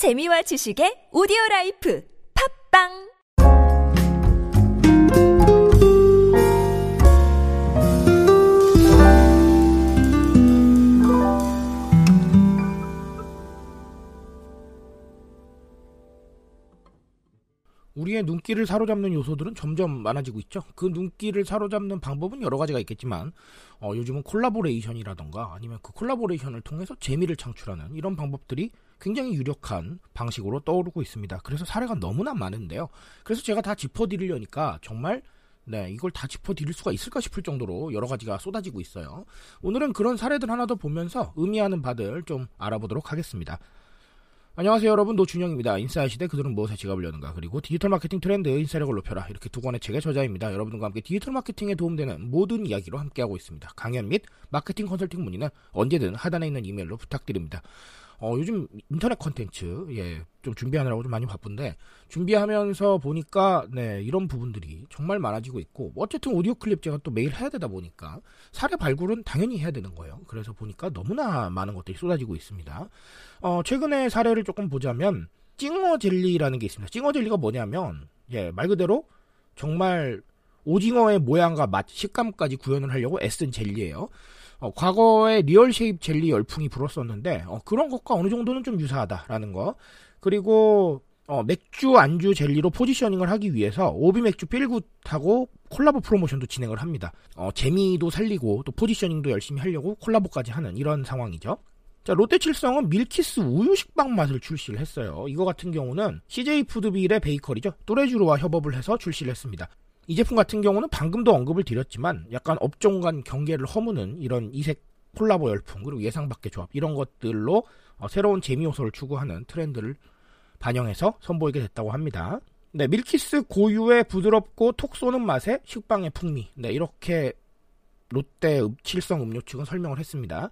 재미와 지식의 오디오 라이프. 팟빵 우리의 눈길을 사로잡는 요소들은 점점 많아지고 있죠. 그 눈길을 사로잡는 방법은 여러 가지가 있겠지만 어, 요즘은 콜라보레이션이라던가 아니면 그 콜라보레이션을 통해서 재미를 창출하는 이런 방법들이 굉장히 유력한 방식으로 떠오르고 있습니다. 그래서 사례가 너무나 많은데요. 그래서 제가 다 짚어드리려니까 정말 네, 이걸 다 짚어드릴 수가 있을까 싶을 정도로 여러 가지가 쏟아지고 있어요. 오늘은 그런 사례들 하나 더 보면서 의미하는 바들 좀 알아보도록 하겠습니다. 안녕하세요 여러분 노준영입니다. 인싸의 시대 그들은 무엇에 지갑을 여는가 그리고 디지털 마케팅 트렌드 인싸력을 높여라 이렇게 두 권의 책의 저자입니다. 여러분과 함께 디지털 마케팅에 도움되는 모든 이야기로 함께하고 있습니다. 강연 및 마케팅 컨설팅 문의는 언제든 하단에 있는 이메일로 부탁드립니다. 어, 요즘 인터넷 컨텐츠, 예, 좀 준비하느라고 좀 많이 바쁜데, 준비하면서 보니까, 네, 이런 부분들이 정말 많아지고 있고, 어쨌든 오디오 클립 제가 또 매일 해야 되다 보니까, 사례 발굴은 당연히 해야 되는 거예요. 그래서 보니까 너무나 많은 것들이 쏟아지고 있습니다. 어, 최근에 사례를 조금 보자면, 찡어 젤리라는 게 있습니다. 찡어 젤리가 뭐냐면, 예, 말 그대로 정말 오징어의 모양과 맛, 식감까지 구현을 하려고 애쓴 젤리예요. 어, 과거에 real shape 젤리 열풍이 불었었는데 어, 그런 것과 어느 정도는 좀 유사하다라는 거. 그리고 어, 맥주 안주 젤리로 포지셔닝을 하기 위해서 오비 맥주 필굿하고 콜라보 프로모션도 진행을 합니다. 어, 재미도 살리고 또 포지셔닝도 열심히 하려고 콜라보까지 하는 이런 상황이죠. 자, 롯데칠성은 밀키스 우유 식빵 맛을 출시를 했어요. 이거 같은 경우는 CJ 푸드빌의 베이커리죠. 뚜레쥬르와 협업을 해서 출시를 했습니다. 이 제품 같은 경우는 방금도 언급을 드렸지만 약간 업종 간 경계를 허무는 이런 이색 콜라보 열풍 그리고 예상 밖의 조합 이런 것들로 어, 새로운 재미 요소를 추구하는 트렌드를 반영해서 선보이게 됐다고 합니다. 네, 밀키스 고유의 부드럽고 톡 쏘는 맛에 식빵의 풍미. 네, 이렇게 롯데 칠성 음료 측은 설명을 했습니다.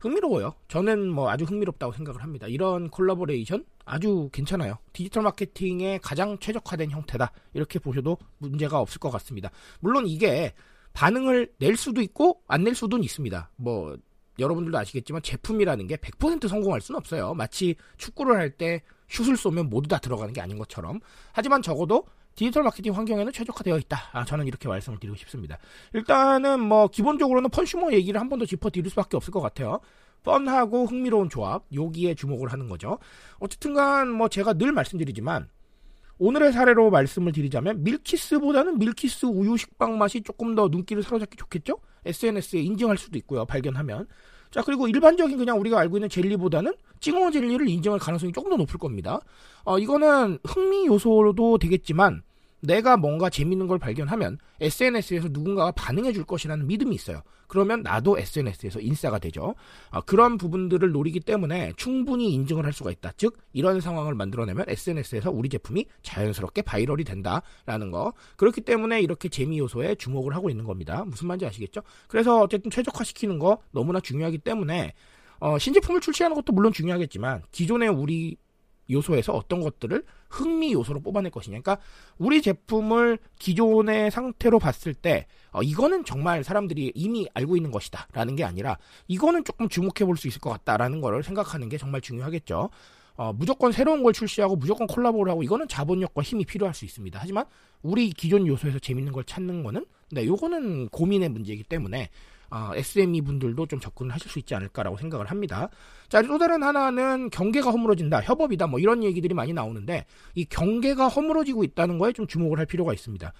흥미로워요. 저는 뭐 아주 흥미롭다고 생각을 합니다. 이런 콜라보레이션 아주 괜찮아요. 디지털 마케팅의 가장 최적화된 형태다. 이렇게 보셔도 문제가 없을 것 같습니다. 물론 이게 반응을 낼 수도 있고 안 낼 수도 있습니다. 뭐 여러분들도 아시겠지만 제품이라는 게 100% 성공할 수는 없어요. 마치 축구를 할 때 슛을 쏘면 모두 다 들어가는 게 아닌 것처럼. 하지만 적어도 디지털 마케팅 환경에는 최적화되어 있다. 아, 저는 이렇게 말씀을 드리고 싶습니다. 일단은 뭐 기본적으로는 펀슈머 얘기를 한 번 더 짚어 드릴 수밖에 없을 것 같아요. 뻔하고 흥미로운 조합, 여기에 주목을 하는 거죠. 어쨌든간 뭐 제가 늘 말씀드리지만 오늘의 사례로 말씀을 드리자면 밀키스보다는 밀키스 우유 식빵 맛이 조금 더 눈길을 사로잡기 좋겠죠? SNS에 인증할 수도 있고요. 발견하면. 자, 그리고 일반적인 그냥 우리가 알고 있는 젤리보다는 찡어 젤리를 인증할 가능성이 조금 더 높을 겁니다. 어, 이거는 흥미 요소도 되겠지만 내가 뭔가 재밌는 걸 발견하면 SNS에서 누군가가 반응해 줄 것이라는 믿음이 있어요. 그러면 나도 SNS에서 인싸가 되죠. 아, 그런 부분들을 노리기 때문에 충분히 인증을 할 수가 있다. 즉 이런 상황을 만들어내면 SNS에서 우리 제품이 자연스럽게 바이럴이 된다라는 거. 그렇기 때문에 이렇게 재미 요소에 주목을 하고 있는 겁니다. 무슨 말인지 아시겠죠? 그래서 어쨌든 최적화시키는 거 너무나 중요하기 때문에 어, 신제품을 출시하는 것도 물론 중요하겠지만 기존의 우리 요소에서 어떤 것들을 흥미 요소로 뽑아낼 것이냐. 그러니까 우리 제품을 기존의 상태로 봤을 때 어, 이거는 정말 사람들이 이미 알고 있는 것이다라는 게 아니라 이거는 조금 주목해 볼 수 있을 것 같다라는 거를 생각하는 게 정말 중요하겠죠. 어, 무조건 새로운 걸 출시하고 무조건 콜라보를 하고 이거는 자본력과 힘이 필요할 수 있습니다. 하지만 우리 기존 요소에서 재밌는 걸 찾는 거는 네, 요거는 고민의 문제이기 때문에 어, SME 분들도 좀 접근을 하실 수 있지 않을까라고 생각을 합니다. 자, 또 다른 하나는 경계가 허물어진다, 협업이다, 뭐 이런 얘기들이 많이 나오는데 이 경계가 허물어지고 있다는 거에 좀 주목을 할 필요가 있습니다.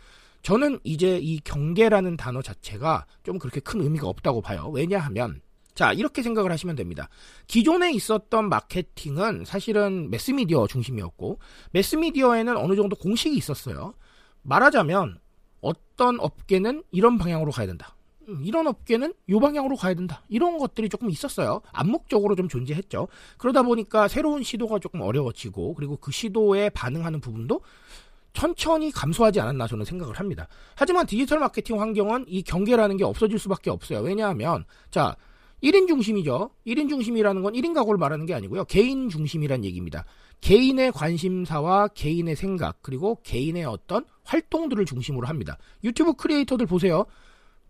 저는 이제 이 경계라는 단어 자체가 좀 그렇게 큰 의미가 없다고 봐요. 왜냐하면 자, 이렇게 생각을 하시면 됩니다. 기존에 있었던 마케팅은 사실은 매스미디어 중심이었고, 매스미디어에는 어느 정도 공식이 있었어요. 말하자면, 어떤 업계는 이런 방향으로 가야 된다. 음, 이런 업계는 이 방향으로 가야 된다. 이런 것들이 조금 있었어요. 암묵적으로 좀 존재했죠. 그러다 보니까 새로운 시도가 조금 어려워지고, 그리고 그 시도에 반응하는 부분도 천천히 감소하지 않았나 저는 생각을 합니다. 하지만 디지털 마케팅 환경은 이 경계라는 게 없어질 수밖에 없어요. 왜냐하면, 자, 1인 중심이죠. 1인 중심이라는 건 1인 가구를 말하는 게 아니고요. 개인 중심이란 얘기입니다. 개인의 관심사와 개인의 생각, 그리고 개인의 어떤 활동들을 중심으로 합니다. 유튜브 크리에이터들 보세요.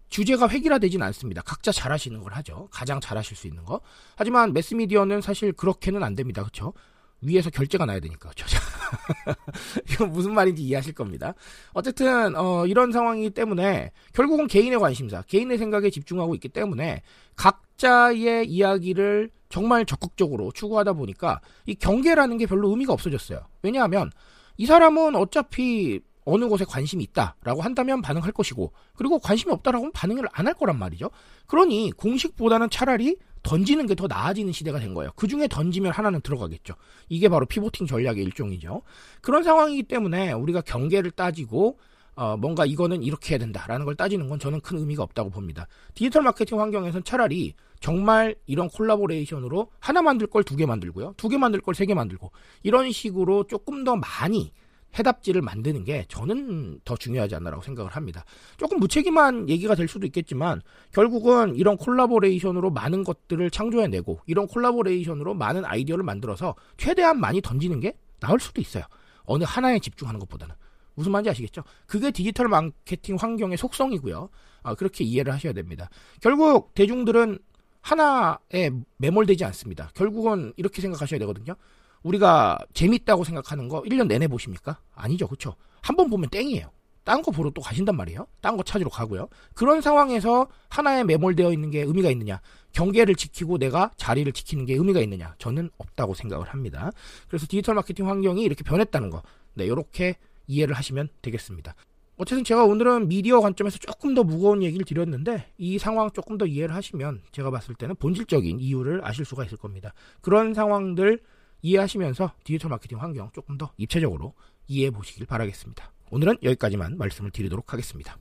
주제가 획일화되진 않습니다. 각자 잘하시는 걸 하죠. 가장 잘하실 수 있는 거. 하지만 매스미디어는 사실 그렇게는 안 됩니다. 그렇죠? 위에서 결제가 나야 되니까. 이건 무슨 말인지 이해하실 겁니다. 어쨌든 어, 이런 상황이기 때문에 결국은 개인의 관심사, 개인의 생각에 집중하고 있기 때문에 각자의 이야기를 정말 적극적으로 추구하다 보니까 이 경계라는 게 별로 의미가 없어졌어요. 왜냐하면 이 사람은 어차피 어느 곳에 관심이 있다라고 한다면 반응할 것이고 그리고 관심이 없다라고 하면 반응을 안 할 거란 말이죠. 그러니 공식보다는 차라리 던지는 게 더 나아지는 시대가 된 거예요. 그 중에 던지면 하나는 들어가겠죠. 이게 바로 피보팅 전략의 일종이죠. 그런 상황이기 때문에 우리가 경계를 따지고 어, 뭔가 이거는 이렇게 해야 된다라는 걸 따지는 건 저는 큰 의미가 없다고 봅니다. 디지털 마케팅 환경에서는 차라리 정말 이런 collaboration으로 하나 만들 걸 두 개 만들고요. 두 개 만들 걸 세 개 만들고 이런 식으로 조금 더 많이 해답지를 만드는 게 저는 더 중요하지 않나라고 생각을 합니다. 조금 무책임한 얘기가 될 수도 있겠지만 결국은 이런 collaboration으로 많은 것들을 창조해내고 이런 collaboration으로 많은 아이디어를 만들어서 최대한 많이 던지는 게 나을 수도 있어요. 어느 하나에 집중하는 것보다는. 무슨 말인지 아시겠죠? 그게 디지털 마케팅 환경의 속성이고요. 아, 그렇게 이해를 하셔야 됩니다. 결국 대중들은 하나에 매몰되지 않습니다. 결국은 이렇게 생각하셔야 되거든요. 우리가 재밌다고 생각하는 거 1년 내내 보십니까? 아니죠. 그렇죠? 한 번 보면 땡이에요. 딴 거 보러 또 가신단 말이에요. 딴 거 찾으러 가고요. 그런 상황에서 하나에 매몰되어 있는 게 의미가 있느냐? 경계를 지키고 내가 자리를 지키는 게 의미가 있느냐? 저는 없다고 생각을 합니다. 그래서 디지털 마케팅 환경이 이렇게 변했다는 거. 네, 이렇게 이해를 하시면 되겠습니다. 어쨌든 제가 오늘은 미디어 관점에서 조금 더 무거운 얘기를 드렸는데 이 상황 조금 더 이해를 하시면 제가 봤을 때는 본질적인 이유를 아실 수가 있을 겁니다. 그런 상황들 이해하시면서 디지털 마케팅 환경 조금 더 입체적으로 이해해 보시길 바라겠습니다. 오늘은 여기까지만 말씀을 드리도록 하겠습니다.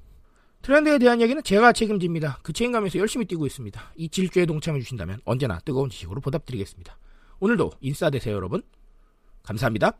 트렌드에 대한 얘기는 제가 책임집니다. 그 책임감에서 열심히 뛰고 있습니다. 이 질주에 동참해 주신다면 언제나 뜨거운 지식으로 보답드리겠습니다. 오늘도 인싸 되세요 여러분. 감사합니다.